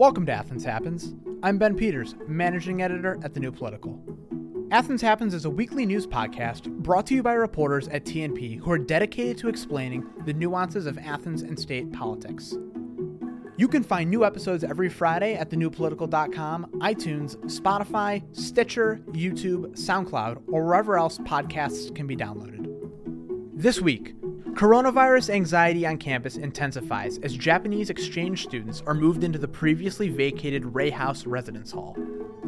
Welcome to Athens Happens. I'm Ben Peters, managing editor at The New Political. Athens Happens is a weekly news podcast brought to you by reporters at TNP who are dedicated to explaining the nuances of Athens and state politics. You can find new episodes every Friday at thenewpolitical.com, iTunes, Spotify, Stitcher, YouTube, SoundCloud, or wherever else podcasts can be downloaded. This week, coronavirus anxiety on campus intensifies as Japanese exchange students are moved into the previously vacated Ray House residence hall.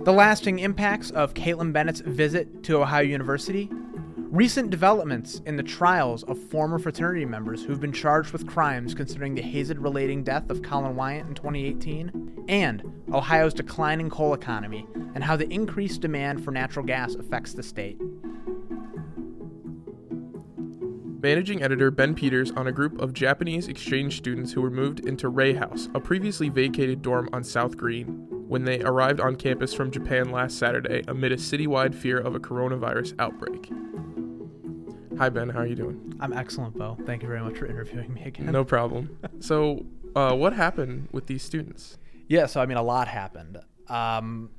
The lasting impacts of Kaitlin Bennett's visit to Ohio University, recent developments in the trials of former fraternity members who've been charged with crimes concerning the hazed relating death of Colin Wiant in 2018, and Ohio's declining coal economy and how the increased demand for natural gas affects the state. Managing editor Ben Peters on a group of Japanese exchange students who were moved into Ray House, a previously vacated dorm on South Green, when they arrived on campus from Japan last Saturday amid a citywide fear of a coronavirus outbreak. Hi, Ben. How are you doing? I'm excellent, Bo. Thank you very much for interviewing me again. No problem. so, uh, what happened with these students? Yeah, so I mean, a lot happened. Um,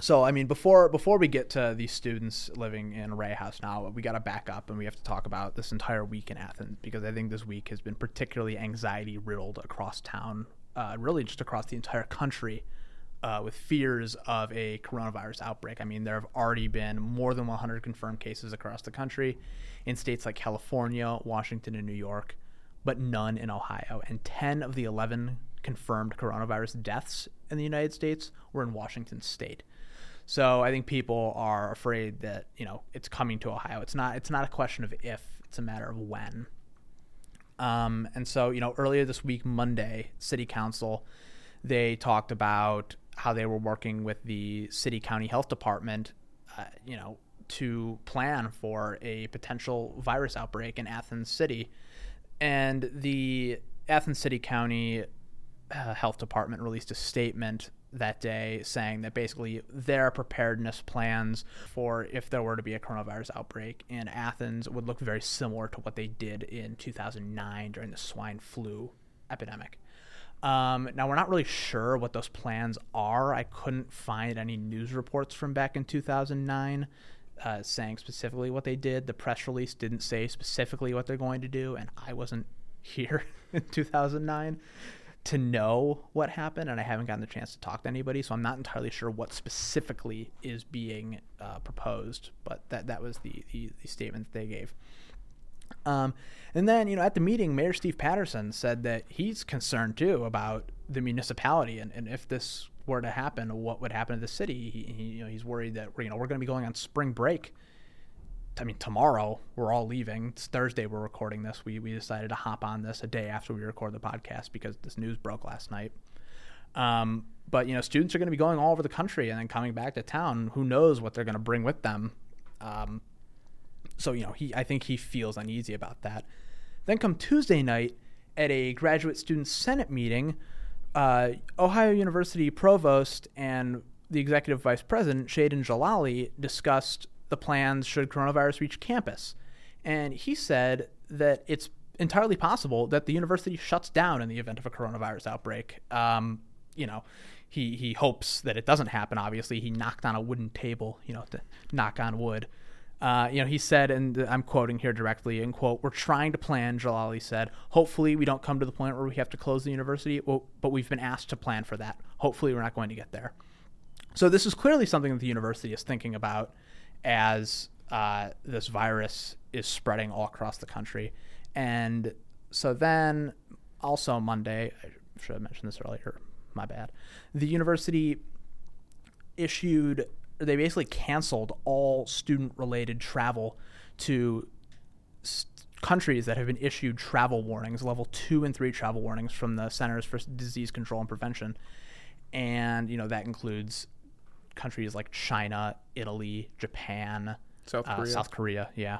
so I mean, before before we get to these students living in Ray House now, we got to back up and we have to talk about this entire week in Athens because I think this week has been particularly anxiety riddled across town, uh, really just across the entire country uh, with fears of a coronavirus outbreak. I mean, there have already been more than 100 confirmed cases across the country in states like California, Washington, and New York, but none in Ohio. And 10 of the 11 confirmed coronavirus deaths in the United States were in Washington state. So I think people are afraid that you know it's coming to Ohio. It's not. It's not a question of if. It's a matter of when. Um, and so you know, earlier this week, Monday, City Council, they talked about how they were working with the city county health department, uh, you know, to plan for a potential virus outbreak in Athens City, and the Athens City County uh, Health Department released a statement that day saying that basically their preparedness plans for if there were to be a coronavirus outbreak in Athens would look very similar to what they did in 2009 during the swine flu epidemic. Um, now, we're not really sure what those plans are. I couldn't find any news reports from back in 2009 uh, saying specifically what they did. The press release didn't say specifically what they're going to do, and I wasn't here in 2009 to know what happened, and I haven't gotten the chance to talk to anybody, so I'm not entirely sure what specifically is being uh, proposed. But that that was the, the, the statement that they gave. Um, and then, you know, at the meeting, Mayor Steve Patterson said that he's concerned too about the municipality and, and if this were to happen, what would happen to the city. He, he you know, he's worried that you know we're going to be going on spring break. I mean, tomorrow we're all leaving. It's Thursday. We're recording this. We we decided to hop on this a day after we record the podcast because this news broke last night. Um, but you know, students are going to be going all over the country and then coming back to town. Who knows what they're going to bring with them? Um, so you know, he I think he feels uneasy about that. Then come Tuesday night at a graduate student senate meeting, uh, Ohio University provost and the executive vice president Chaden Djalali discussed the plans should coronavirus reach campus, and he said that it's entirely possible that the university shuts down in the event of a coronavirus outbreak. Um, you know, he he hopes that it doesn't happen. Obviously, he knocked on a wooden table, you know, to knock on wood. Uh, you know, he said, and I'm quoting here directly, in quote, "We're trying to plan." Djalali said, "Hopefully, we don't come to the point where we have to close the university, but we've been asked to plan for that. Hopefully, we're not going to get there." So this is clearly something that the university is thinking about as uh, this virus is spreading all across the country, and so then also Monday, I should have mentioned this earlier. My bad. The university issued they basically canceled all student related travel to st- countries that have been issued travel warnings, level two and three travel warnings from the Centers for Disease Control and Prevention. And, you know, that includes countries like China, Italy, Japan, South uh, Korea. South Korea, yeah.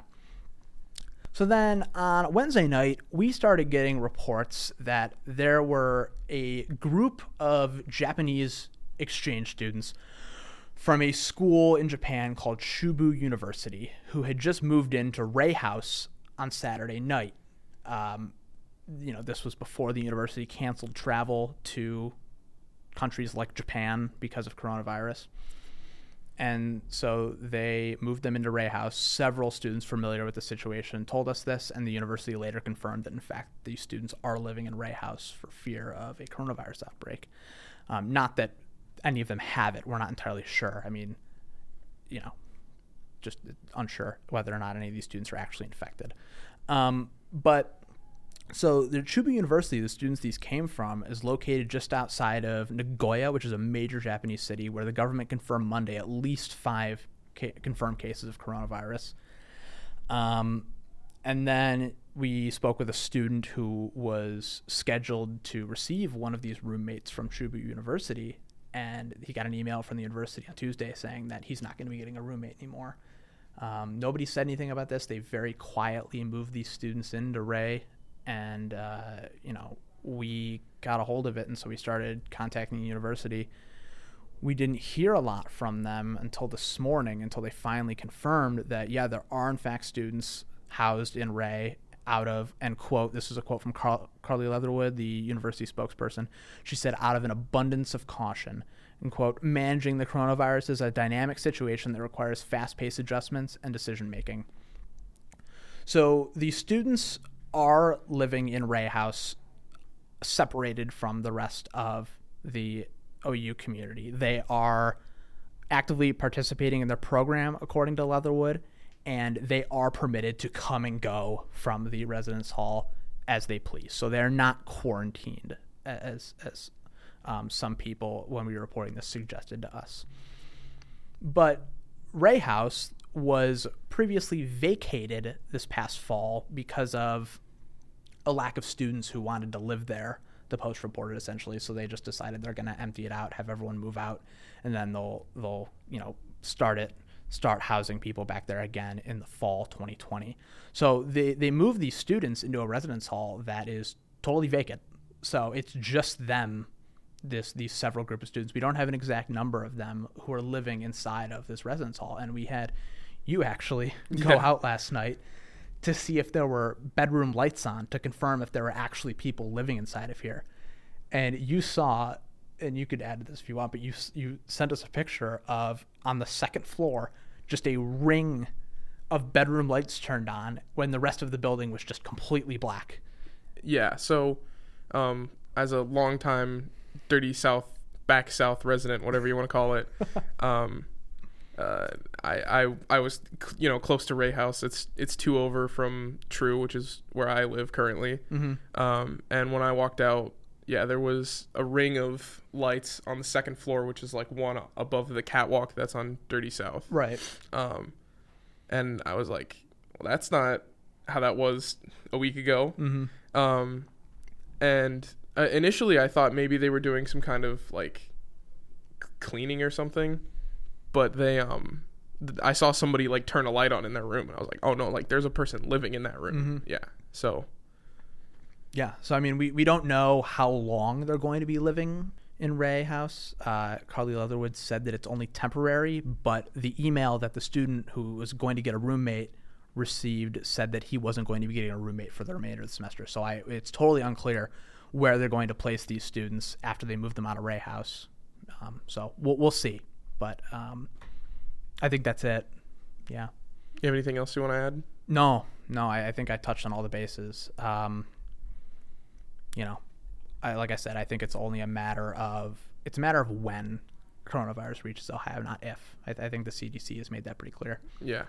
So then on Wednesday night, we started getting reports that there were a group of Japanese exchange students from a school in Japan called Chubu University who had just moved into Ray House on Saturday night. Um, you know, this was before the university canceled travel to countries like Japan because of coronavirus. And so they moved them into Ray House. Several students familiar with the situation told us this, and the university later confirmed that, in fact, these students are living in Ray House for fear of a coronavirus outbreak. Um, not that any of them have it. We're not entirely sure. I mean, you know, just unsure whether or not any of these students are actually infected. Um, but so the Chubu University, the students these came from, is located just outside of Nagoya, which is a major Japanese city where the government confirmed Monday at least five ca- confirmed cases of coronavirus. Um, and then we spoke with a student who was scheduled to receive one of these roommates from Chubu University, and he got an email from the university on Tuesday saying that he's not going to be getting a roommate anymore. Um, nobody said anything about this. They very quietly moved these students into Ray and uh, you know we got a hold of it, and so we started contacting the university. We didn't hear a lot from them until this morning, until they finally confirmed that yeah, there are in fact students housed in Ray out of and quote this is a quote from Carl, Carly Leatherwood, the university spokesperson. She said, "Out of an abundance of caution." And quote, managing the coronavirus is a dynamic situation that requires fast paced adjustments and decision making. So the students are living in Ray House separated from the rest of the OU community. They are actively participating in their program, according to Leatherwood, and they are permitted to come and go from the residence hall as they please. So they're not quarantined as as um, some people, when we were reporting this, suggested to us. But Ray House, was previously vacated this past fall because of a lack of students who wanted to live there. The Post reported essentially, so they just decided they're going to empty it out, have everyone move out, and then they'll they'll you know start it start housing people back there again in the fall 2020. So they they move these students into a residence hall that is totally vacant. So it's just them this these several group of students. We don't have an exact number of them who are living inside of this residence hall and we had you actually go Yeah. out last night to see if there were bedroom lights on to confirm if there were actually people living inside of here. And you saw, and you could add to this if you want, but you you sent us a picture of on the second floor just a ring of bedroom lights turned on when the rest of the building was just completely black. Yeah. So, um, as a longtime dirty South, back South resident, whatever you want to call it, um, uh, I, I I was you know close to Ray House. It's it's two over from True, which is where I live currently. Mm-hmm. Um, and when I walked out, yeah, there was a ring of lights on the second floor, which is like one above the catwalk that's on Dirty South. Right. Um, and I was like, well, that's not how that was a week ago. Mm-hmm. Um, and uh, initially I thought maybe they were doing some kind of like cleaning or something, but they um, I saw somebody like turn a light on in their room, and I was like, oh no, like there's a person living in that room. Mhm. Yeah. So Yeah. So I mean, we, we don't know how long they're going to be living in Ray House. Uh, Carly Leatherwood said that it's only temporary, but the email that the student who was going to get a roommate received said that he wasn't going to be getting a roommate for the remainder of the semester. So I it's totally unclear where they're going to place these students after they move them out of Ray House. Um, so we'll we'll see, but um, I think that's it. Yeah. you have anything else you want to add? No, no, I, I think I touched on all the bases. Um, you know, I, like I said, I think it's only a matter of it's a matter of when coronavirus reaches Ohio, not if. I, I think the CDC has made that pretty clear. Yeah.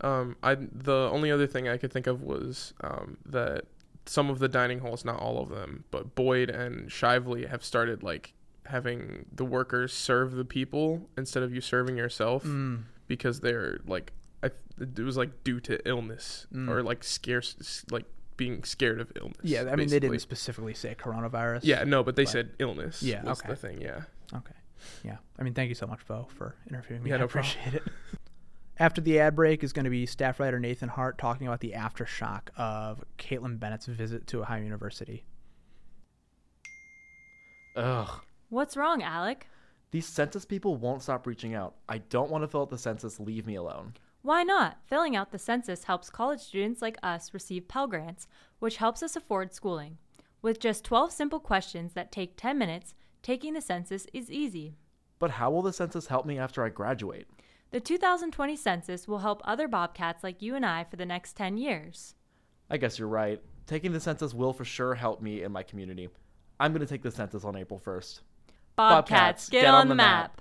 Um, I the only other thing I could think of was um, that some of the dining halls, not all of them, but Boyd and Shively have started like having the workers serve the people instead of you serving yourself Mm. Because they're like I, it was like due to illness Mm. or like scarce like being scared of illness. Yeah, I mean they didn't specifically say coronavirus. Yeah, no, but they but- said illness. Yeah, was okay. the thing. Yeah. Okay. Yeah. I mean, thank you so much, Bo, for interviewing me. Yeah, I no problem. appreciate it. After the ad break is going to be staff writer Nathan Hart talking about the aftershock of Kaitlin Bennett's visit to Ohio University. Ugh. What's wrong, Alec? These census people won't stop reaching out. I don't want to fill out the census. Leave me alone. Why not? Filling out the census helps college students like us receive Pell Grants, which helps us afford schooling. With just 12 simple questions that take 10 minutes, taking the census is easy. But how will the census help me after I graduate? The 2020 census will help other Bobcats like you and I for the next 10 years. I guess you're right. Taking the census will for sure help me and my community. I'm going to take the census on April 1st. Bobcats, get, on, the map.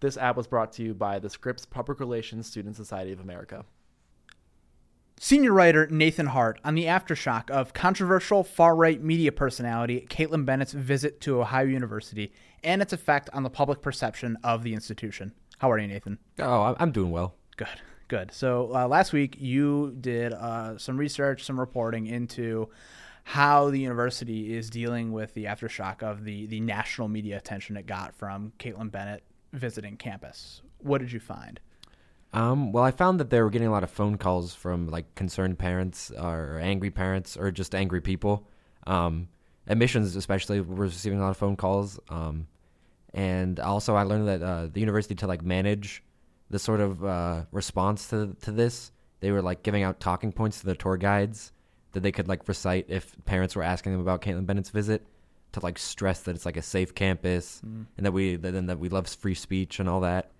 This app was brought to you by the Scripps Public Relations Student Society of America. Senior writer Nathan Hart on the aftershock of controversial far right media personality Kaitlin Bennett's visit to Ohio University and its effect on the public perception of the institution. How are you, Nathan? Oh, I- I'm doing well. Good, good. So uh, last week you did uh, some research, some reporting into how the university is dealing with the aftershock of the the national media attention it got from Kaitlin Bennett visiting campus. What did you find? Um, well, I found that they were getting a lot of phone calls from like concerned parents or angry parents or just angry people. Um, admissions, especially, were receiving a lot of phone calls. Um, and also, I learned that uh, the university to like manage the sort of uh, response to to this, they were like giving out talking points to the tour guides that they could like recite if parents were asking them about Kaitlin Bennett's visit to like stress that it's like a safe campus and that we that, and that we love free speech and all that.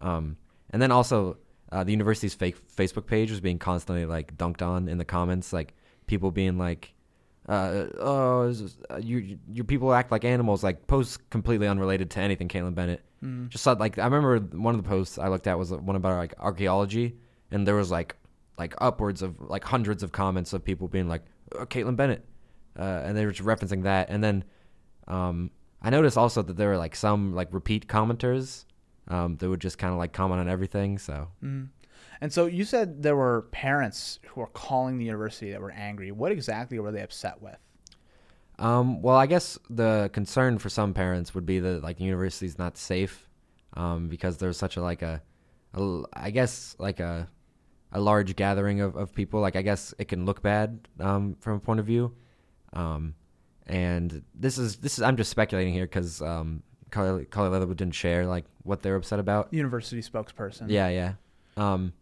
Um, and then also uh, the university's fake Facebook page was being constantly like dunked on in the comments, like people being like, uh, "Oh, is- uh, you you people act like animals," like posts completely unrelated to anything Kaitlin Bennett. Just thought, like I remember one of the posts I looked at was one about like archaeology, and there was like like upwards of like hundreds of comments of people being like, oh, "Kaitlin Bennett," uh, and they were just referencing that, and then um, I noticed also that there were like some like repeat commenters um, that would just kind of like comment on everything. So And so you said there were parents who were calling the university that were angry. What exactly were they upset with? Um, well, I guess the concern for some parents would be that like the university's not safe, um, because there's such a like a, a I guess like a, a large gathering of, of people. Like I guess it can look bad um, from a point of view, um, and this is this is I'm just speculating here because um, Carly, Carly Leatherwood didn't share like what they're upset about. University spokesperson. Yeah, yeah. Um,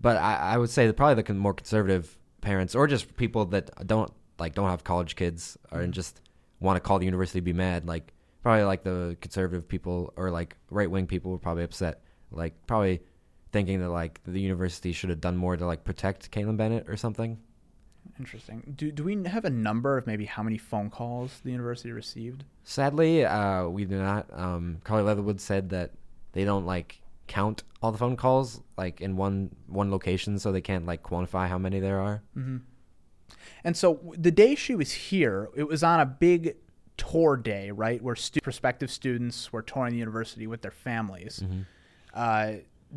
but I, I would say that probably the con- more conservative parents, or just people that don't like don't have college kids, or and just want to call the university be mad. Like probably like the conservative people or like right wing people were probably upset. Like probably thinking that like the university should have done more to like protect Kaitlin Bennett or something. Interesting. Do, do we have a number of maybe how many phone calls the university received? Sadly, uh, we do not. Um, Carly Leatherwood said that they don't like count all the phone calls like in one one location, so they can't like quantify how many there are. And so the day she was here, it was on a big tour day, right, where stu- prospective students were touring the university with their families. Uh,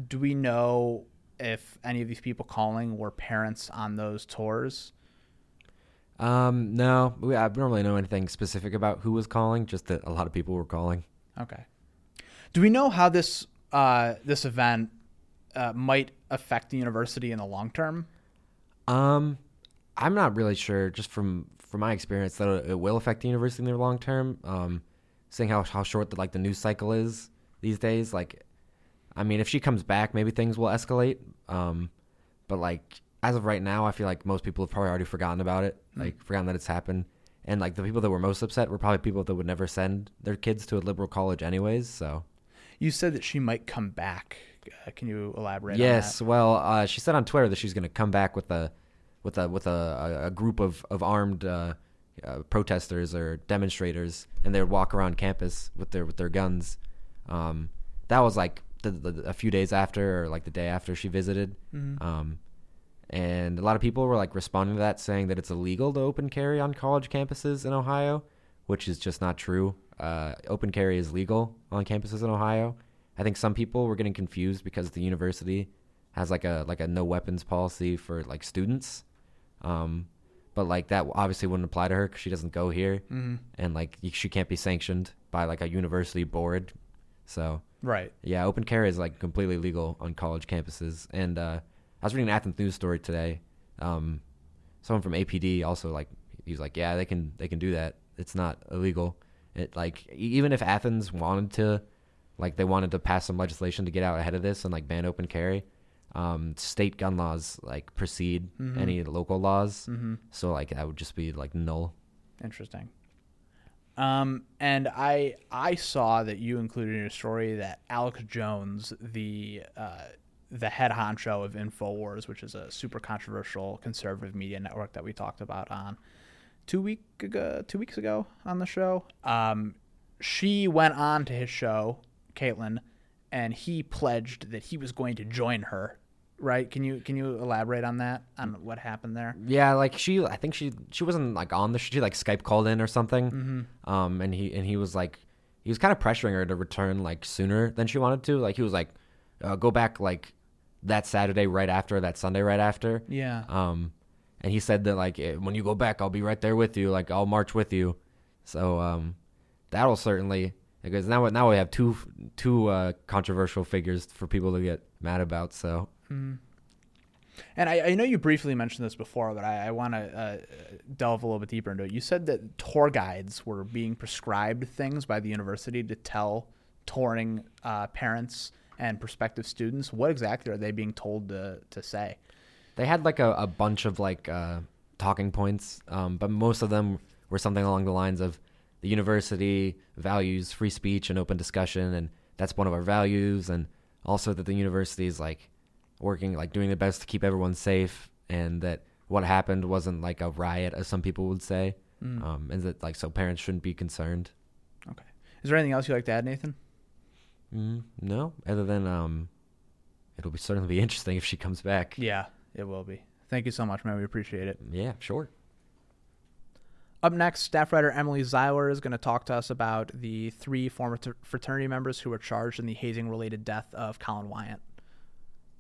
do we know if any of these people calling were parents on those tours? Um, no, we, I don't really know anything specific about who was calling. Just that a lot of people were calling. Okay. Do we know how this uh, this event uh, might affect the university in the long term? Um, I'm not really sure. Just from from my experience, that it will affect the university in the long term. Um, seeing how how short the like the news cycle is these days, like, I mean, if she comes back, maybe things will escalate. Um, but like as of right now, I feel like most people have probably already forgotten about it, like forgotten that it's happened. And like the people that were most upset were probably people that would never send their kids to a liberal college anyways. So You said that she might come back. Uh, can you elaborate? yes, well, uh, she said on Twitter that she's going to come back with a with a with a, a, a group of of armed uh, uh, protesters or demonstrators, and they would walk around campus with their with their guns. Um, that was like the, the, a few days after, or like the day after she visited. Um, and a lot of people were like responding to that, saying that it's illegal to open carry on college campuses in Ohio, which is just not true. Uh, open carry is legal on campuses in Ohio. I think some people were getting confused because the university has like a like a no weapons policy for like students, um, but like that obviously wouldn't apply to her because she doesn't go here, and like she can't be sanctioned by like a university board. So? Right. yeah, open carry is like completely legal on college campuses. And uh, I was reading an Athens news story today. Um, someone from APD also like he was like, yeah, they can they can do that. It's not illegal. It like even if Athens wanted to, like they wanted to pass some legislation to get out ahead of this and like ban open carry. Um, state gun laws like precede any local laws, so like that would just be like null. Interesting. Um, and I I saw that you included in your story that Alex Jones, the uh, the head honcho of Infowars, which is a super controversial conservative media network that we talked about on two week ago, two weeks ago on the show. Um, she went on to his show, Kaitlin, and he pledged that he was going to join her. Right? Can you can you elaborate on that on what happened there? Yeah, like she, I think she she wasn't like on the she like Skype called in or something. Mm-hmm. Um, and he and he was like, he was kind of pressuring her to return like sooner than she wanted to. Like he was like, uh, go back like that Saturday right after that Sunday right after. Yeah. Um, and he said that like eh, when you go back, I'll be right there with you. Like I'll march with you. So um, that'll certainly because now now we have two two uh, controversial figures for people to get mad about. So And I, I know you briefly mentioned this before, but I, I want to uh, delve a little bit deeper into it. You said that tour guides were being prescribed things by the university to tell touring uh, parents and prospective students. What exactly are they being told to, to say? they had like a, a bunch of like uh, talking points, um, but most of them were something along the lines of the university values free speech and open discussion, and that's one of our values, and also that the university is like working like doing the best to keep everyone safe, and that what happened wasn't like a riot, as some people would say, um, and that like so parents shouldn't be concerned. Okay. Is there anything else you'd like to add, Nathan? Mm, no, other than um, it'll be certainly be interesting if she comes back. Yeah, it will be. Thank you so much, man. We appreciate it. Yeah, sure. Up next, staff writer Emily Zeiler is going to talk to us about the three former t- fraternity members who were charged in the hazing related death of Colin Wiant.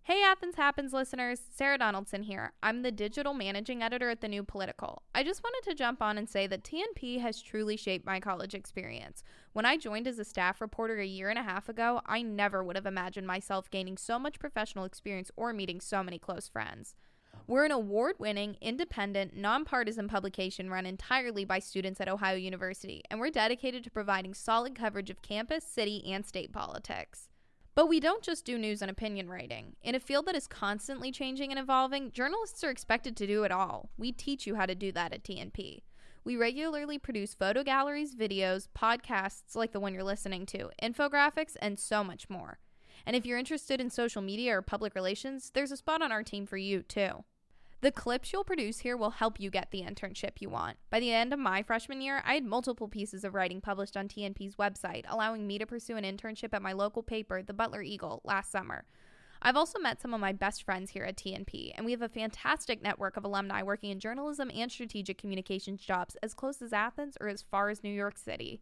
Hey, Athens Happens listeners, Sarah Donaldson here. I'm the digital managing editor at The New Political. I just wanted to jump on and say that TNP has truly shaped my college experience. When I joined as a staff reporter a year and a half ago, I never would have imagined myself gaining so much professional experience or meeting so many close friends. We're an award winning, independent, nonpartisan publication run entirely by students at Ohio University, and we're dedicated to providing solid coverage of campus, city, and state politics. But we don't just do news and opinion writing. In a field that is constantly changing and evolving, journalists are expected to do it all. We teach you how to do that at TNP. We regularly produce photo galleries, videos, podcasts like the one you're listening to, infographics, and so much more. And if you're interested in social media or public relations, there's a spot on our team for you, too. The clips you'll produce here will help you get the internship you want. By the end of my freshman year, I had multiple pieces of writing published on TNP's website, allowing me to pursue an internship at my local paper, the Butler Eagle, last summer. I've also met some of my best friends here at TNP, and we have a fantastic network of alumni working in journalism and strategic communications jobs as close as Athens or as far as New York City.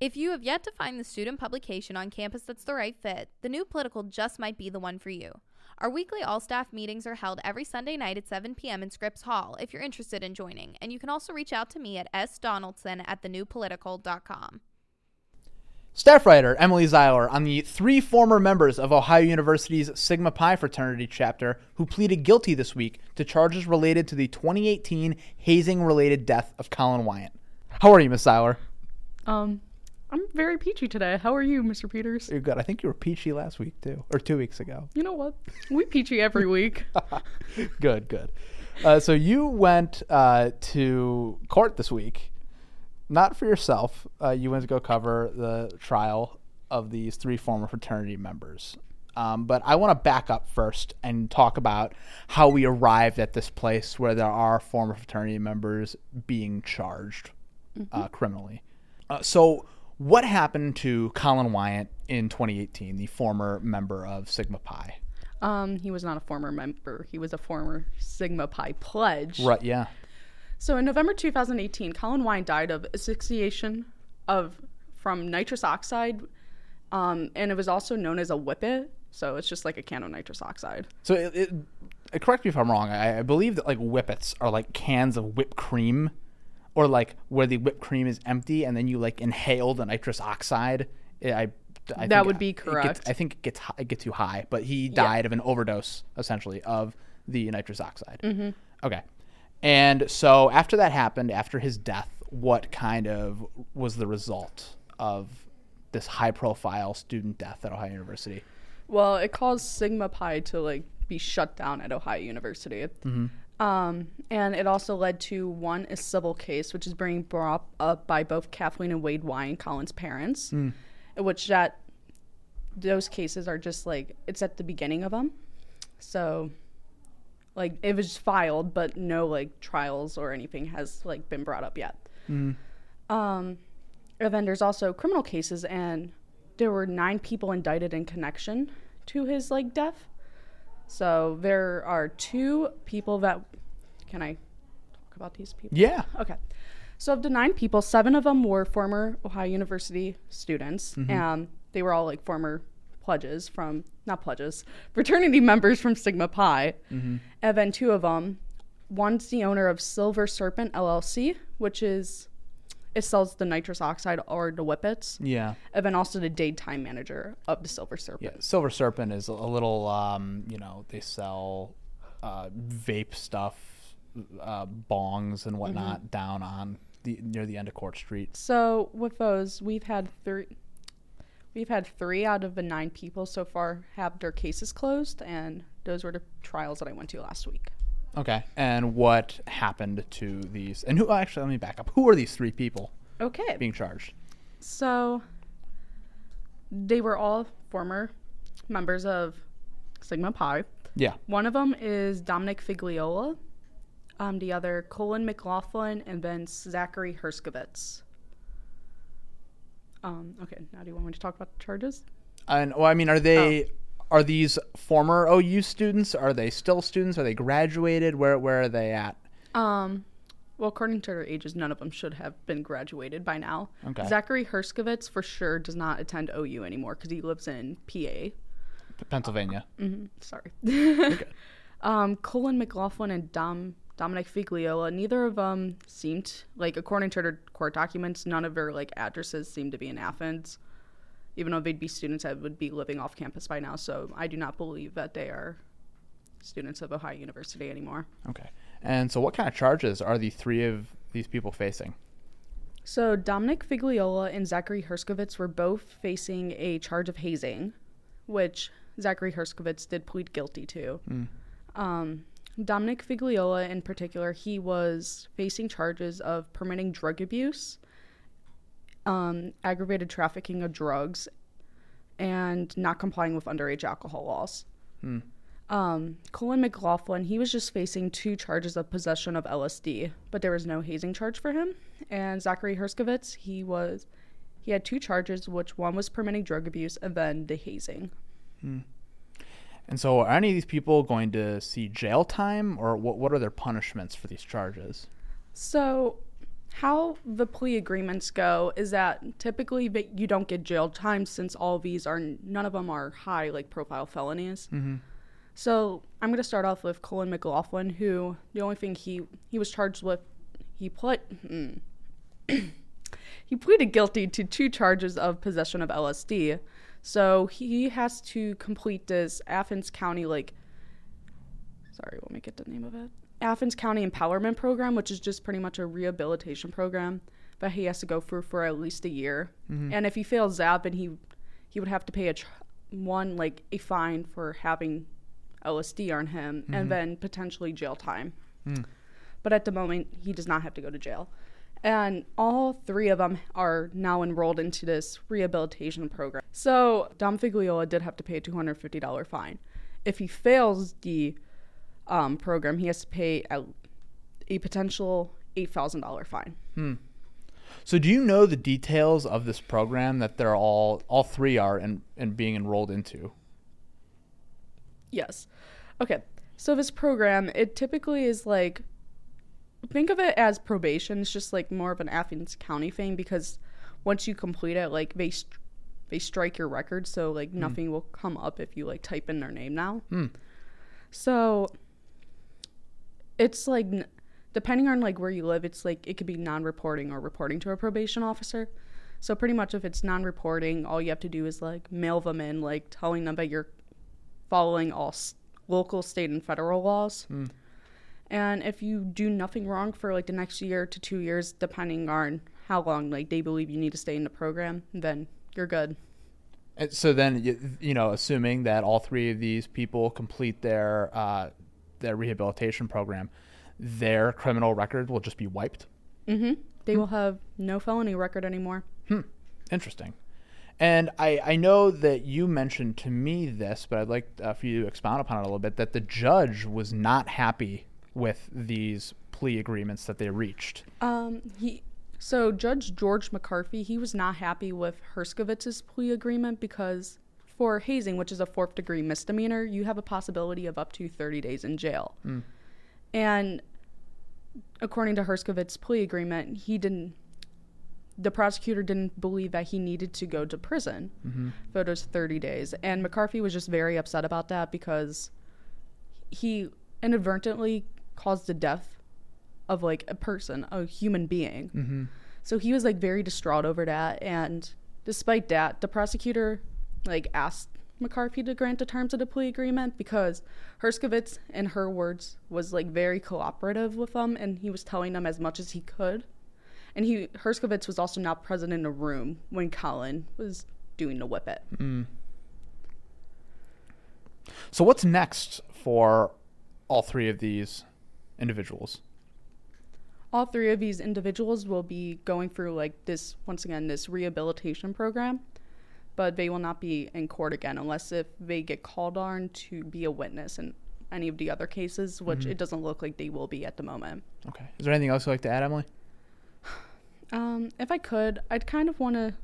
If you have yet to find the student publication on campus that's the right fit, the new political just might be the one for you. Our weekly all staff meetings are held every Sunday night at 7 p.m. in Scripps Hall if you're interested in joining, and you can also reach out to me at sdonaldson at thenewpolitical.com. Staff writer Emily Zeiler on the three former members of Ohio University's Sigma Pi fraternity chapter who pleaded guilty this week to charges related to the 2018 hazing related death of Colin Wiant. How are you, Miss Zeiler? Um, I'm very peachy today. How are you, Mr. Peters? You're good. I think you were peachy last week too, or two weeks ago. You know what? We peachy every week. good, good. Uh, so you went uh, to court this week, not for yourself. Uh, you went to go cover the trial of these three former fraternity members. Um, but I want to back up first and talk about how we arrived at this place where there are former fraternity members being charged uh, criminally. Uh, so, what happened to Colin Wiant in 2018, the former member of Sigma Pi? Um, he was not a former member. He was a former Sigma Pi pledge. Right, yeah. So in November 2018, Colin Wine died of asphyxiation of from nitrous oxide, um, and it was also known as a whippet. So it's just like a can of nitrous oxide. So it, it, correct me if I'm wrong. I, I believe that like whippets are like cans of whipped cream, or like where the whipped cream is empty and then you like inhale the nitrous oxide. I, I That think would be it gets- correct. I think it gets it gets too high, but he died of an overdose essentially of the nitrous oxide. Mm-hmm. Okay, and so after that happened, after his death, what kind of was the result of this high profile student death at Ohio University? Well, it caused Sigma Pi to like be shut down at Ohio University. It- Um, and it also led to one a civil case, which is being brought up by both Kathleen and Wade Wine, Colin's parents, which that those cases are just like it's at the beginning of them. So, like it was filed, but no like trials or anything has like been brought up yet. Um, and then there's also criminal cases, and there were nine people indicted in connection to his like death. So there are two people that can I talk about these people? Yeah. Okay. So of the nine people, seven of them were former Ohio University students, and they were all like former pledges from not pledges, fraternity members from Sigma Pi. Mm-hmm. And then two of them, one's the owner of Silver Serpent LLC, which is it sells the nitrous oxide or the whippets, Yeah. and then also the daytime manager of the Silver Serpent. Yeah. Silver Serpent is a little, um, you know, they sell uh, vape stuff, uh, bongs and whatnot down on the near the end of Court Street. So with those, we've had three. We've had three out of the nine people so far have their cases closed, and those were the trials that I went to last week. Okay. And what happened to these? And who? oh, Actually, let me back up. Who are these three people Okay. being charged? So they were all former members of Sigma Pi. Yeah. One of them is Dominic Figliola, um, the other Colin McLaughlin, and then Zachary Herskovitz. Um, okay, now do you want me to talk about the charges? And well, I mean, are they? Are these former OU students? Are they still students? Are they graduated? Where Where are they at? Um, well, according to their ages, none of them should have been graduated by now. Okay. Zachary Herskovitz for sure does not attend OU anymore because he lives in PA. Pennsylvania. Sorry. um, Colin McLaughlin and Dom Dominic Figliola, neither of them seemed like, according to their court documents, none of their like addresses seemed to be in Athens, even though they'd be students that would be living off campus by now. So I do not believe that they are students of Ohio University anymore. Okay. And so, what kind of charges are the three of these people facing? So Dominic Figliola and Zachary Herskovitz were both facing a charge of hazing, which Zachary Herskovitz did plead guilty to. Um, Dominic Figliola, in particular, he was facing charges of permitting drug abuse, um, aggravated trafficking of drugs, and not complying with underage alcohol laws. Um, Colin McLaughlin, he was just facing two charges of possession of LSD, but there was no hazing charge for him. And Zachary Herskovitz, he was, he had two charges, which one was permitting drug abuse and then the hazing. And so, are any of these people going to see jail time, or what? What are their punishments for these charges? So, how the plea agreements go is that typically that you don't get jail time since all these are none of them are high like profile felonies. So I'm gonna start off with Colin McLaughlin, who the only thing he he was charged with, he pled mm, he pleaded guilty to two charges of possession of LSD. So he has to complete this Athens County like sorry, let me get the name of it. Athens County Empowerment Program, which is just pretty much a rehabilitation program that he has to go through for at least a year. Mm-hmm. And if he fails that, then he he would have to pay a tr- one like a fine for having LSD on him, and mm-hmm. then potentially jail time. Hmm. But at the moment, he does not have to go to jail. And all three of them are now enrolled into this rehabilitation program. So Dom Figliola did have to pay a $250 fine. If he fails the um, program, he has to pay a, a potential $8,000 fine. Hmm. So, do you know the details of this program that they're all all three are and and being enrolled into? Yes. Okay. So this program, it typically is like think of it as probation. It's just like more of an Athens County thing because once you complete it, like they st- they strike your record, so like hmm. nothing will come up if you like type in their name now. Hmm. So it's like depending on like where you live, it's like it could be non-reporting or reporting to a probation officer. So pretty much if it's non-reporting, all you have to do is like mail them in, like telling them that you're following all s- local, state, and federal laws. And if you do nothing wrong for like the next year to two years, depending on how long like they believe you need to stay in the program, then you're good. And so then, you, you know, assuming that all three of these people complete their uh, their rehabilitation program, their criminal record will just be wiped. Mm-hmm. They will have no felony record anymore. Hmm. Interesting. And I, I know that you mentioned to me this, but I'd like uh, for you to expound upon it a little bit that the judge was not happy with these plea agreements that they reached. Um, he so Judge George McCarthy he was not happy with Herskovitz's plea agreement because for hazing, which is a fourth degree misdemeanor, you have a possibility of up to 30 days in jail. And according to Herskovitz's plea agreement, he didn't. The prosecutor didn't believe that he needed to go to prison for those 30 days. And McCarthy was just very upset about that because he inadvertently caused the death of like a person, a human being. Mm-hmm. So he was like very distraught over that. And despite that, the prosecutor like asked McCarthy to grant the terms of the plea agreement because Herskovitz, in her words, was like very cooperative with them and he was telling them as much as he could. And he Herskovitz was also not present in the room when Colin was doing the whippet. Mm. So, what's next for all three of these individuals? all three of these individuals will be going through like this once again this rehabilitation program but they will not be in court again unless if they get called on to be a witness in any of the other cases which it doesn't look like they will be at the moment Okay. Is there anything else you'd like to add, Emily? um if i could i'd kind of want to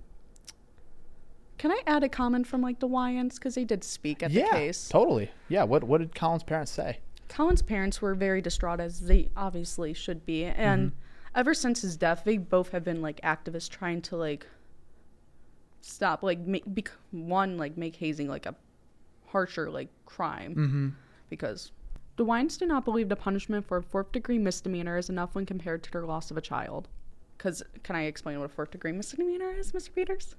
can i add a comment from like the wyans because they did speak at yeah, the case totally. Yeah. What What did Colin's parents say? Colin's parents were very distraught, as they obviously should be. And ever since his death, they both have been like activists trying to like stop, like, make, bec- one, like, make hazing like a harsher, like, crime. Mm-hmm. Because the Wines do not believe the punishment for a fourth degree misdemeanor is enough when compared to their loss of a child. Because, can I explain what a fourth degree misdemeanor is, Mr. Peters?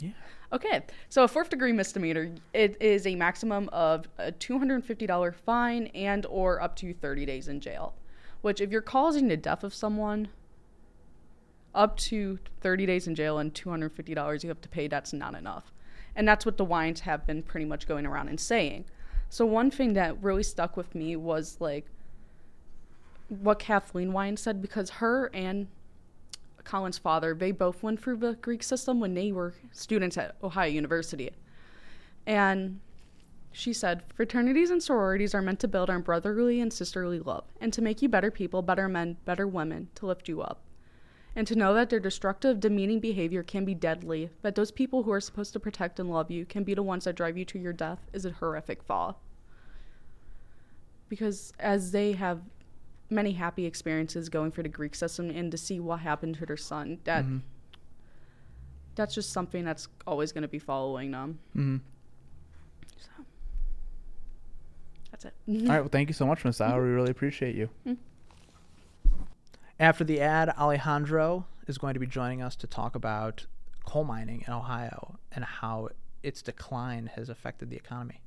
Yeah. Okay, so a fourth degree misdemeanor it is a maximum of a two hundred and fifty dollar fine and or up to thirty days in jail. Which, if you're causing the death of someone, up to thirty days in jail and two hundred fifty dollars you have to pay, that's not enough, and that's what the wines have been pretty much going around and saying. So one thing that really stuck with me was like what Kathleen Wine said because her and Colin's father, they both went through the Greek system when they were students at Ohio University. And she said, fraternities and sororities are meant to build on brotherly and sisterly love, and to make you better people, better men, better women, to lift you up. And to know that their destructive, demeaning behavior can be deadly, that those people who are supposed to protect and love you can be the ones that drive you to your death is a horrific thought. Because as they have many happy experiences going through the Greek system and to see what happened to their son, that that's just something that's always going to be following them. Mm-hmm. So that's it. All right. Well, thank you so much, Miss Sauer. We really appreciate you. After the ad, Alejandro is going to be joining us to talk about coal mining in Ohio and how its decline has affected the economy.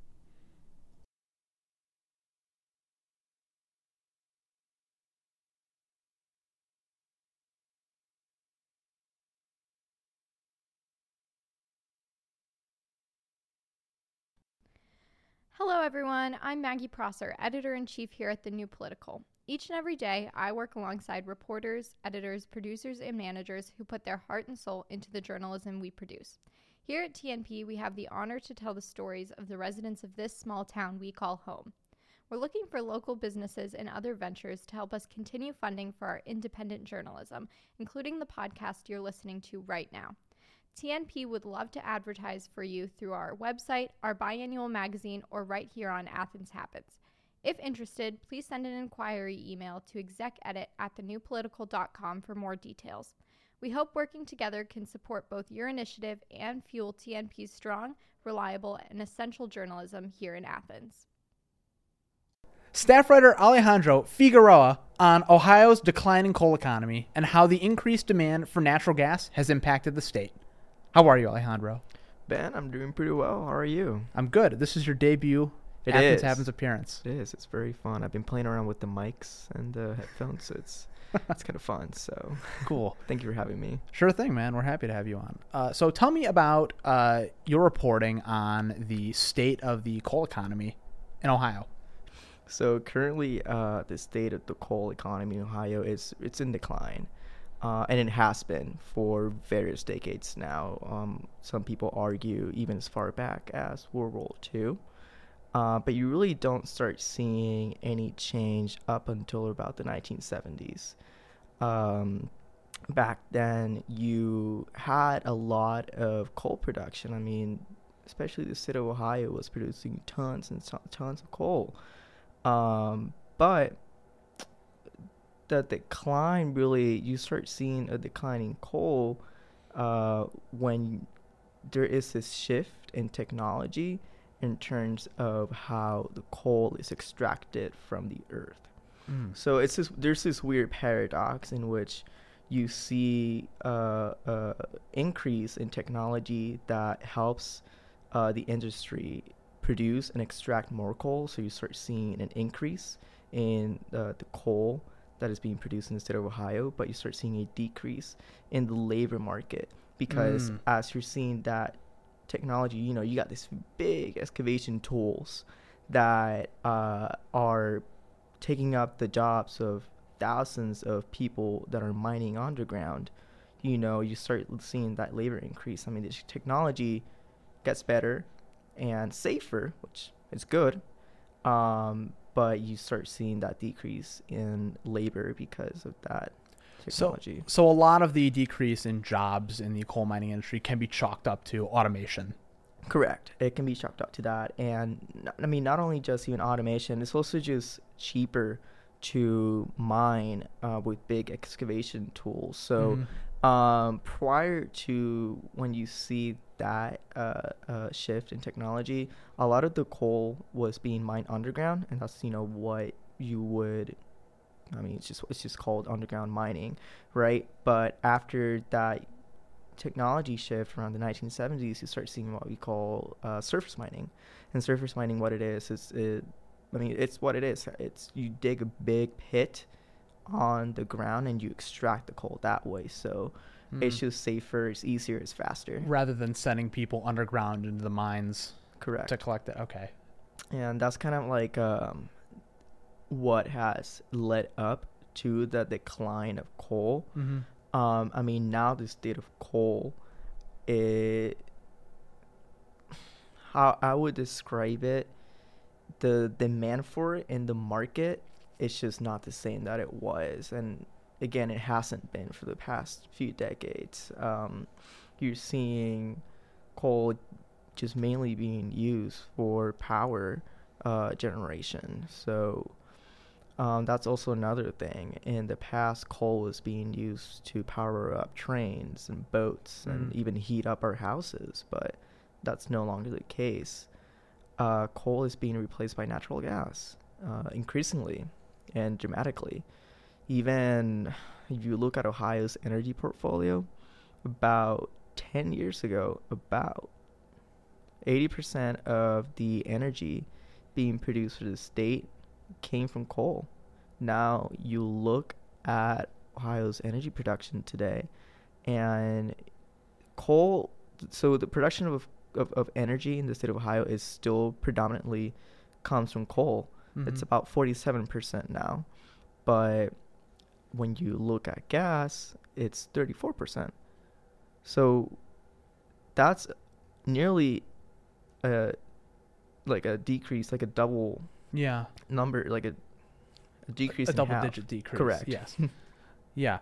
Hello, everyone. I'm Maggie Prosser, editor in chief here at The New Political. Each and every day, I work alongside reporters, editors, producers, and managers who put their heart and soul into the journalism we produce. Here at TNP, we have the honor to tell the stories of the residents of this small town we call home. We're looking for local businesses and other ventures to help us continue funding for our independent journalism, including the podcast you're listening to right now. TNP would love to advertise for you through our website, our biannual magazine, or right here on Athens Happens. If interested, please send an inquiry email to execedit at thenewpolitical.com for more details. We hope working together can support both your initiative and fuel TNP's strong, reliable, and essential journalism here in Athens. Staff writer Alejandro Figueroa on Ohio's declining coal economy and how the increased demand for natural gas has impacted the state. How are you, Alejandro? Ben, I'm doing pretty well. How are you? I'm good. This is your debut It Athens is. Happens appearance. It is. It's very fun. I've been playing around with the mics and the headphones, so it's it's kind of fun. So Cool. thank you for having me. Sure thing, man. We're happy to have you on. Uh, so tell me about uh, your reporting on the state of the coal economy in Ohio. So currently, uh, the state of the coal economy in Ohio is it's in decline, uh, and it has been for various decades now. Um, some people argue even as far back as World War II. Uh, but you really don't start seeing any change up until about the 1970s. Um, back then, you had a lot of coal production. I mean, especially the state of Ohio was producing tons and to- tons of coal. Um, but the decline really, you start seeing a decline in coal uh, when there is this shift in technology in terms of how the coal is extracted from the earth. Mm. So it's this, there's this weird paradox in which you see uh, uh, increase in technology that helps uh, the industry produce and extract more coal. So you start seeing an increase in uh, the coal that is being produced in the state of Ohio, but you start seeing a decrease in the labor market because Mm. as you're seeing that technology, you know, you got these big excavation tools that uh, are taking up the jobs of thousands of people that are mining underground. You know, you start seeing that labor increase. I mean, this technology gets better and safer, which is good. Um, but you start seeing that decrease in labor because of that technology. so a lot of the decrease in jobs in the coal mining industry can be chalked up to automation. Correct. It can be chalked up to that, and I mean, not only just even automation, it's also just cheaper to mine uh, with big excavation tools. So, Mhm. um, prior to when you see that uh, uh, shift in technology, a lot of the coal was being mined underground, and that's you know what you would. I mean, it's just it's just called underground mining, right? But after that technology shift around the 1970s, you start seeing what we call uh, surface mining. And surface mining, what it is, is it, I mean, it's what it is. It's you dig a big pit on the ground and you extract the coal that way. So it's Mm. just safer, it's easier, it's faster. rather than sending people underground into the mines Correct. to collect it. Okay. and that's kind of like um, what has led up to the decline of coal. Mm-hmm. Um, I mean, now the state of coal, it, how I would describe it, the demand for it in the market is just not the same that it was, and again, it hasn't been for the past few decades. Um, you're seeing coal just mainly being used for power uh, generation, so um, that's also another thing. In the past, coal was being used to power up trains and boats and Mm. even heat up our houses, but that's no longer the case. Uh, coal is being replaced by natural gas uh, increasingly and dramatically. Even if you look at Ohio's energy portfolio, about 10 years ago, about 80% of the energy being produced for the state came from coal. Now you look at Ohio's energy production today, and coal. So the production of, of, of energy in the state of Ohio is still predominantly comes from coal. It's Mhm. about forty seven percent now, but when you look at gas, it's thirty four percent. So that's nearly a like a decrease, like a double Yeah. number, like a, a decrease a in double half. digit decrease. Correct. Yes. yeah.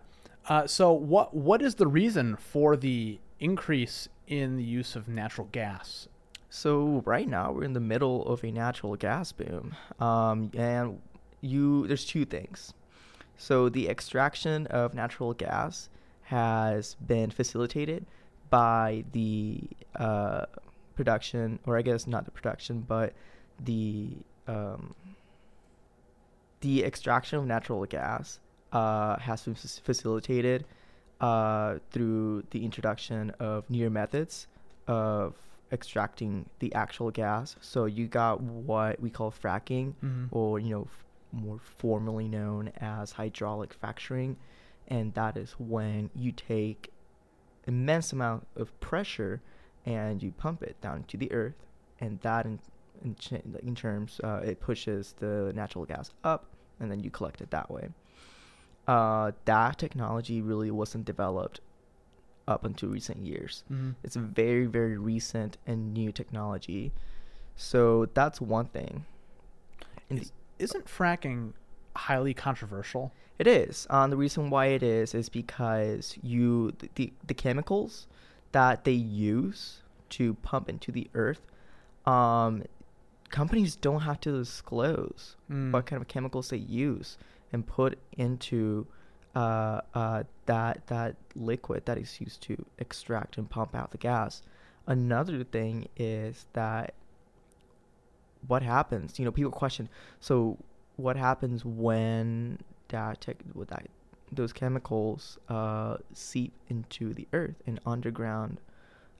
Uh, so what what is the reason for the increase in the use of natural gas? So right now we're in the middle of a natural gas boom, um, and you there's two things. So the extraction of natural gas has been facilitated by the uh, production, or I guess not the production, but the um, the extraction of natural gas uh, has been fac- facilitated uh, through the introduction of newer methods of extracting the actual gas. So you got what we call fracking, Mhm. or you know, f- more formally known as hydraulic fracturing, and that is when you take immense amount of pressure and you pump it down to the earth, and that in, in, ch- in terms uh, it pushes the natural gas up and then you collect it that way. Uh, that technology really wasn't developed up until recent years. Mhm. It's a very very recent and new technology. So that's one thing. Is, isn't fracking highly controversial? It is. Um, the reason why it is is because you the, the the chemicals that they use to pump into the earth, um, companies don't have to disclose Mm. what kind of chemicals they use and put into uh, uh, that that liquid that is used to extract and pump out the gas. Another thing is that what happens? You know, people question. So, what happens when that tech, with that those chemicals uh, seep into the earth and underground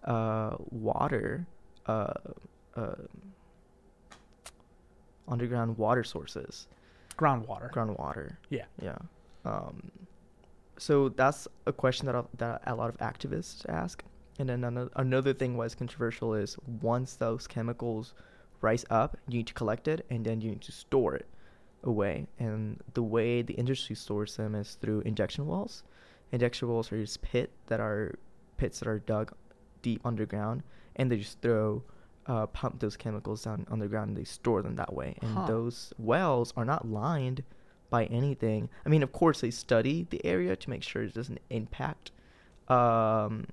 uh, water, uh, uh, underground water sources, Groundwater. groundwater. Yeah. Yeah. Um, so that's a question that a, that a lot of activists ask. And then another, another thing was controversial is once those chemicals rise up, you need to collect it and then you need to store it away. And the way the industry stores them is through injection wells. Injection wells are just pit that are pits that are dug deep underground, and they just throw uh, pump those chemicals down underground and they store them that way. And Huh. those wells are not lined by anything. I mean, of course, they study the area to make sure it doesn't impact um,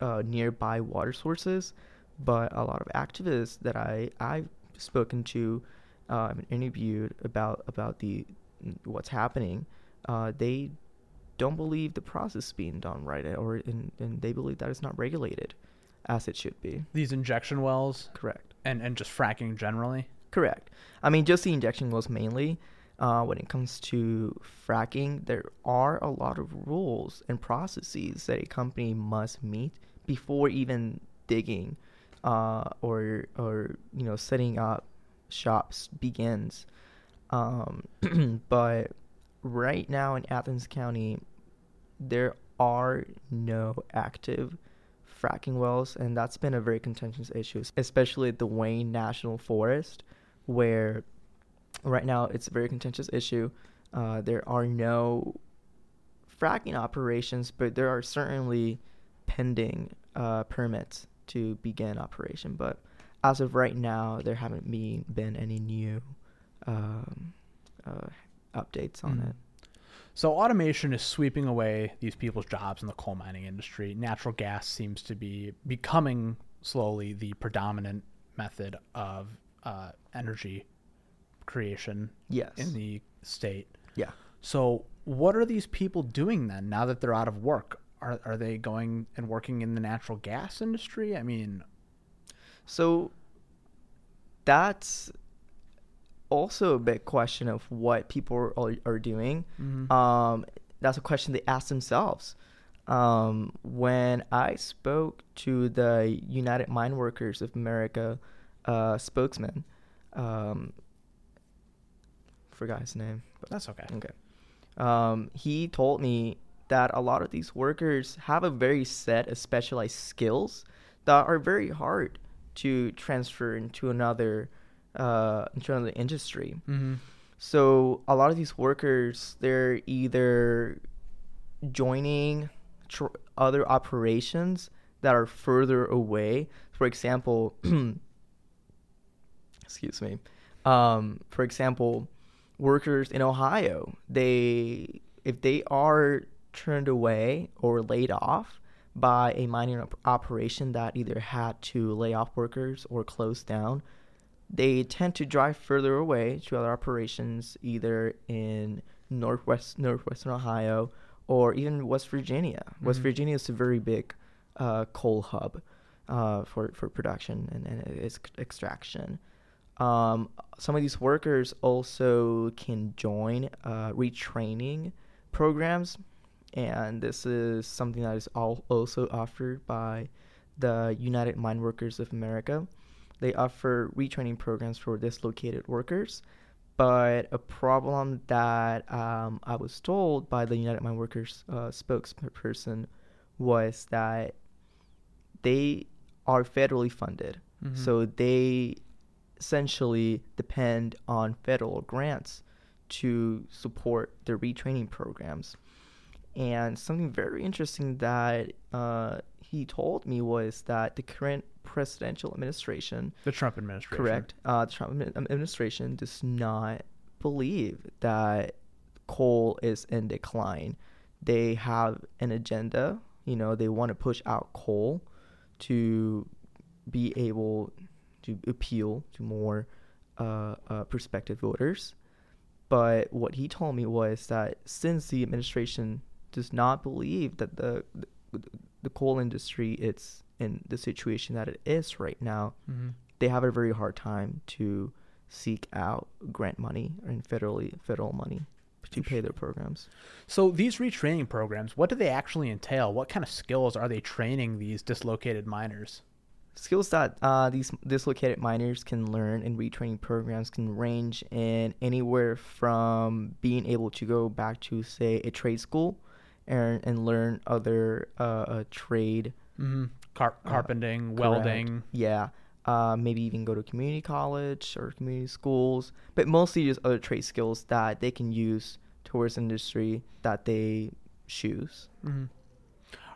uh, nearby water sources. But a lot of activists that I I've spoken to, uh, and interviewed about about the what's happening, uh, they don't believe the process is being done right, or and, and they believe that it's not regulated as it should be. These injection wells Correct. and, and just fracking generally. Correct. I mean, just the injection wells mainly. Uh, when it comes to fracking, there are a lot of rules and processes that a company must meet before even digging uh, or or you know setting up shops begins. Um, but right now in Athens County, there are no active fracking wells, and that's been a very contentious issue, especially at the Wayne National Forest, where right now it's a very contentious issue. Uh, there are no fracking operations, but there are certainly pending uh, permits to begin operation. But as of right now, there haven't been, been any new um, uh, updates on Mm. it. So automation is sweeping away these people's jobs in the coal mining industry. Natural gas seems to be becoming slowly the predominant method of uh, energy creation Yes. in the state. yeah. So what are these people doing then now that they're out of work? Are, are they going and working in the natural gas industry? I mean, So that's also a big question of what people are, are doing. Um, that's a question they ask themselves. Um, when I spoke to the United Mine Workers of America uh, spokesman, um, forgot his name, but that's okay. Okay. Um, he told me that a lot of these workers have a very set of specialized skills that are very hard to transfer into another uh, into another industry. Mm-hmm. So a lot of these workers, they're either joining tr- other operations that are further away. For example, excuse me. Um, for example, workers in Ohio, they if they are turned away or laid off by a mining op- operation that either had to lay off workers or close down, they tend to drive further away to other operations, either in northwest northwestern Ohio or even West Virginia. West Mhm. Virginia is a very big uh, coal hub uh, for for production and, and its extraction. Um, some of these workers also can join uh, retraining programs, and this is something that is all also offered by the United Mine Workers of America. They offer retraining programs for dislocated workers, but a problem that um, I was told by the United Mine Workers uh, spokesperson was that they are federally funded, Mhm. so they essentially depend on federal grants to support their retraining programs. And something very interesting that uh, he told me was that the current presidential administration, The Trump administration. correct, uh, the Trump administration does not believe that coal is in decline. They have an agenda. You know, they want to push out coal to be able to appeal to more uh, uh, prospective voters. But what he told me was that since the administration does not believe that the the, the coal industry it's in the situation that it is right now, hmm they have a very hard time to seek out grant money and federally federal money to pay their programs. So these retraining programs, what do they actually entail? What kind of skills are they training these dislocated miners? Skills that uh, these dislocated miners can learn in retraining programs can range in anywhere from being able to go back to, say, a trade school and, and learn other uh, uh, trade. Mm-hmm. Car- Uh, carpenting, correct. welding. Yeah. Uh, maybe even go to community college or community schools, but mostly just other trade skills that they can use towards industry that they choose. hmm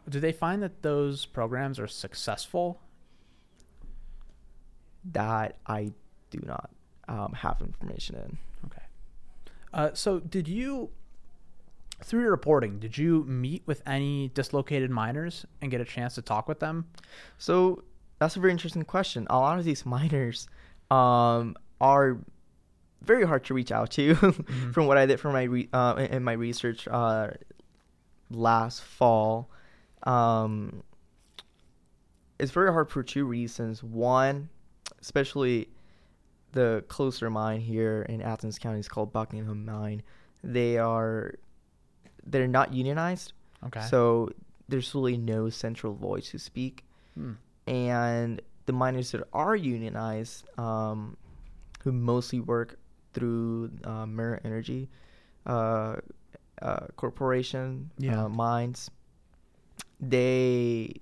Do they find that those programs are successful? That I do not um, have information in. Okay. Uh, so did you, through your reporting, did you meet with any dislocated miners and get a chance to talk with them? So that's a very interesting question. A lot of these miners um, are very hard to reach out to. from what I did for my re- uh, in in my research uh, last fall, um, it's very hard for two reasons. One, especially the closer mine here in Athens County is called Buckingham Mine. They are they're not unionized, Okay. so there's really no central voice to speak Hmm. and the miners that are unionized, um, who mostly work through uh, Murray Energy uh, uh, Corporation Yeah. uh, mines, they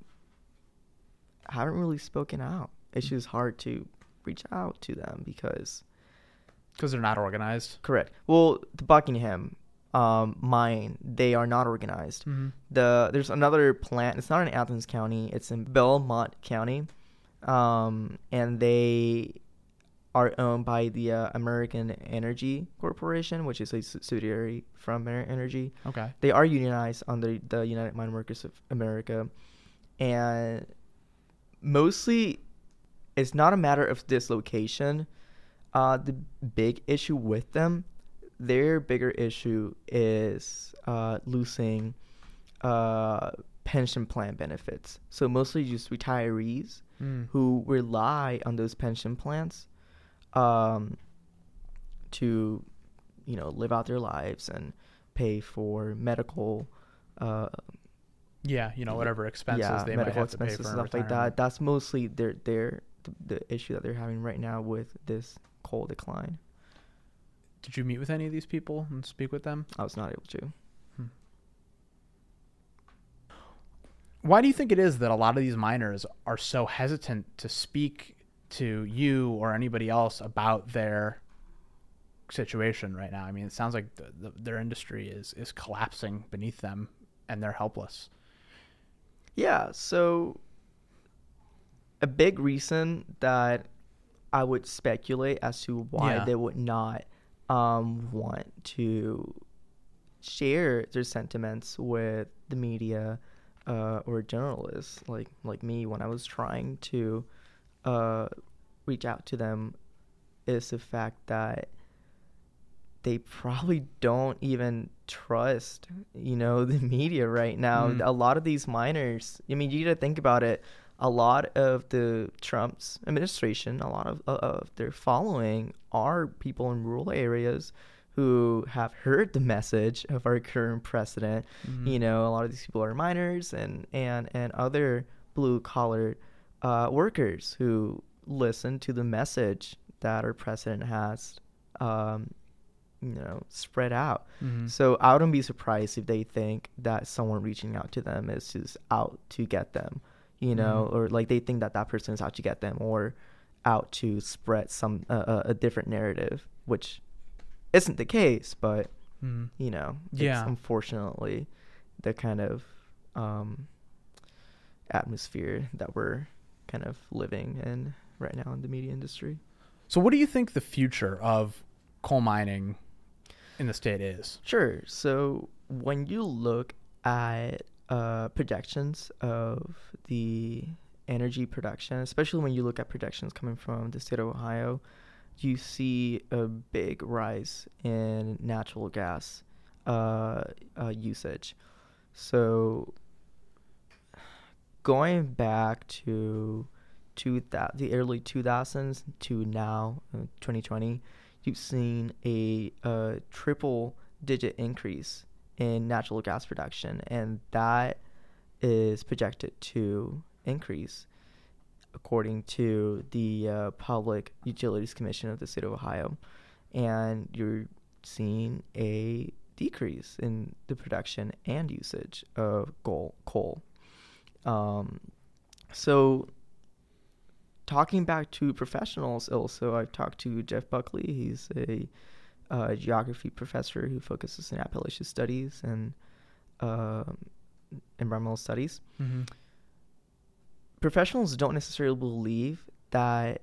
haven't really spoken out. It's just hard to reach out to them because Because they're not organized. correct. Well, the Buckingham um, mine, they are not organized Mm-hmm. the there's another plant. It's not in Athens County. It's in Belmont County, um, and they are owned by the uh, American Energy Corporation, which is a subsidiary from American Energy. Okay. They are unionized under the United Mine Workers of America, and mostly it's not a matter of dislocation. Uh, the big issue with them, their bigger issue is uh, losing uh, pension plan benefits. So mostly just retirees Mm. who rely on those pension plans um, to, you know, live out their lives and pay for medical, uh, Yeah, you know, whatever expenses yeah, they might medical have to pay expenses for and stuff like that. That's mostly their their the, the issue that they're having right now with this coal decline. Did you meet with any of these people and speak with them? I was not able to. Hmm. Why do you think it is that a lot of these miners are so hesitant to speak to you or anybody else about their situation right now? I mean, it sounds like the, the, their industry is is collapsing beneath them, and they're helpless. Yeah, so a big reason that I would speculate as to why Yeah. they would not um, want to share their sentiments with the media uh, or journalists like like me when I was trying to uh, reach out to them is the fact that they probably don't even trust you know the media right now Mm. a lot of these miners i mean you gotta think about it a lot of the trump's administration a lot of, uh, of their following are people in rural areas who have heard the message of our current president Mm-hmm. you know a lot of these people are miners and and and other blue collar uh, workers who listen to the message that our president has um, you know spread out Mhm. so i wouldn't be surprised if they think that someone reaching out to them is just out to get them you know or like they think that that person is out to get them or out to spread some uh, a- a different narrative, which isn't the case, but Mm. you know, it's Yeah. unfortunately the kind of um, atmosphere that we're kind of living in right now in the media industry. So, what do you think the future of coal mining in the state is? Sure. So when you look at uh, projections of the energy production, especially when you look at projections coming from the state of Ohio, you see a big rise in natural gas uh, uh, usage. So going back to two the early 2000s to now, uh, 2020, you've seen a, uh triple digit increase in natural gas production, and that is projected to increase according to the uh, Public Utilities Commission of the state of Ohio. And you're seeing a decrease in the production and usage of coal. coal. Um, so talking back to professionals also i've talked to jeff buckley he's a uh, geography professor who focuses in appalachian studies and um environmental studies Mm-hmm. professionals don't necessarily believe that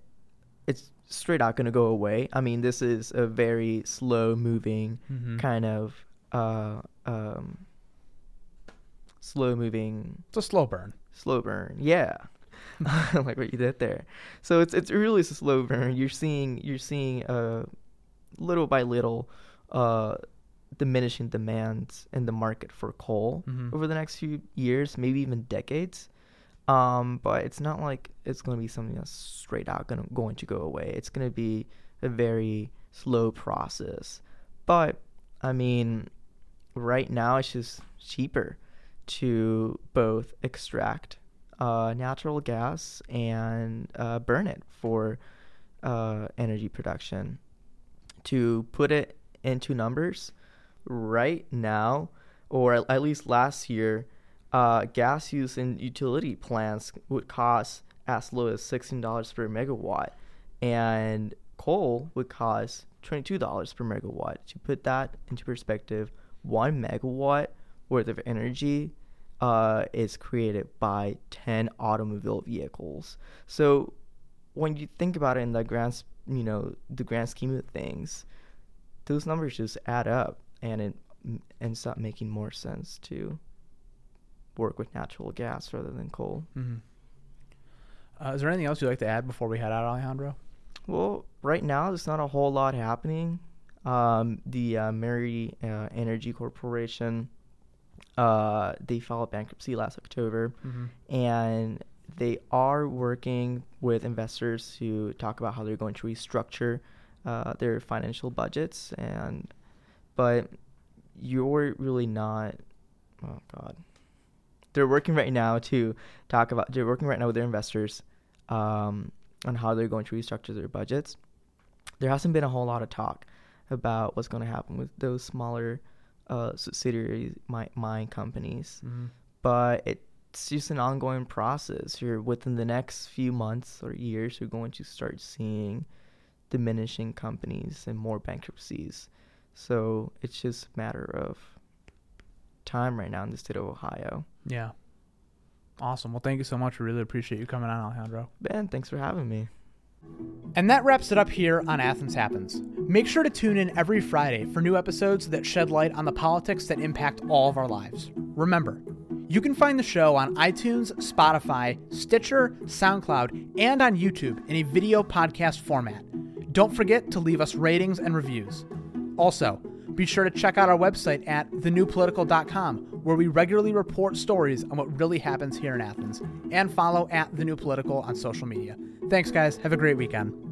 it's straight out going to go away i mean this is a very slow moving Mm-hmm. kind of uh, um, slow moving It's a slow burn. slow burn. Yeah. like what you did there. So it's it's really a slow burn. You're seeing you're seeing uh little by little uh diminishing demands in the market for coal Mhm. over the next few years, maybe even decades. Um, but it's not like it's going to be something that's straight out going to going to go away. It's going to be a very slow process. But I mean, right now it's just cheaper to both extract uh, natural gas and uh, burn it for uh, energy production. To put it into numbers, right now, or at- least last year, uh, gas use in utility plants would cost as low as $16 per megawatt, and coal would cost $22 per megawatt. To put that into perspective, one megawatt worth of energy uh, is created by 10 automobile vehicles. So when you think about it in the grand, you know, the grand scheme of things, those numbers just add up, and it m- ends up making more sense to work with natural gas rather than coal. Mm-hmm. Uh, is there anything else you'd like to add before we head out, Alejandro? Well, right now there's not a whole lot happening. Um, the uh, Murray uh, Energy Corporation, uh, they filed bankruptcy last October, Mm-hmm. and they are working with investors to talk about how they're going to restructure uh, their financial budgets. And but you're really not. Oh God. They're working right now to talk about. They're working right now with their investors um, on how they're going to restructure their budgets. There hasn't been a whole lot of talk about what's going to happen with those smaller uh, subsidiary mine, mine companies, Mm-hmm. but it's just an ongoing process. Here, within the next few months or years, you're going to start seeing diminishing companies and more bankruptcies. So it's just a matter of time right now in the state of Ohio. Yeah. Awesome. Well, thank you so much. We really appreciate you coming on, Alejandro. Ben, thanks for having me. And that wraps it up here on Athens Happens. Make sure to tune in every Friday for new episodes that shed light on the politics that impact all of our lives. Remember, you can find the show on iTunes, Spotify, Stitcher, SoundCloud, and on YouTube in a video podcast format. Don't forget to leave us ratings and reviews. Also, be sure to check out our website at thenewpolitical.com, where we regularly report stories on what really happens here in Athens, and follow at The New Political on social media. Thanks, guys. Have a great weekend.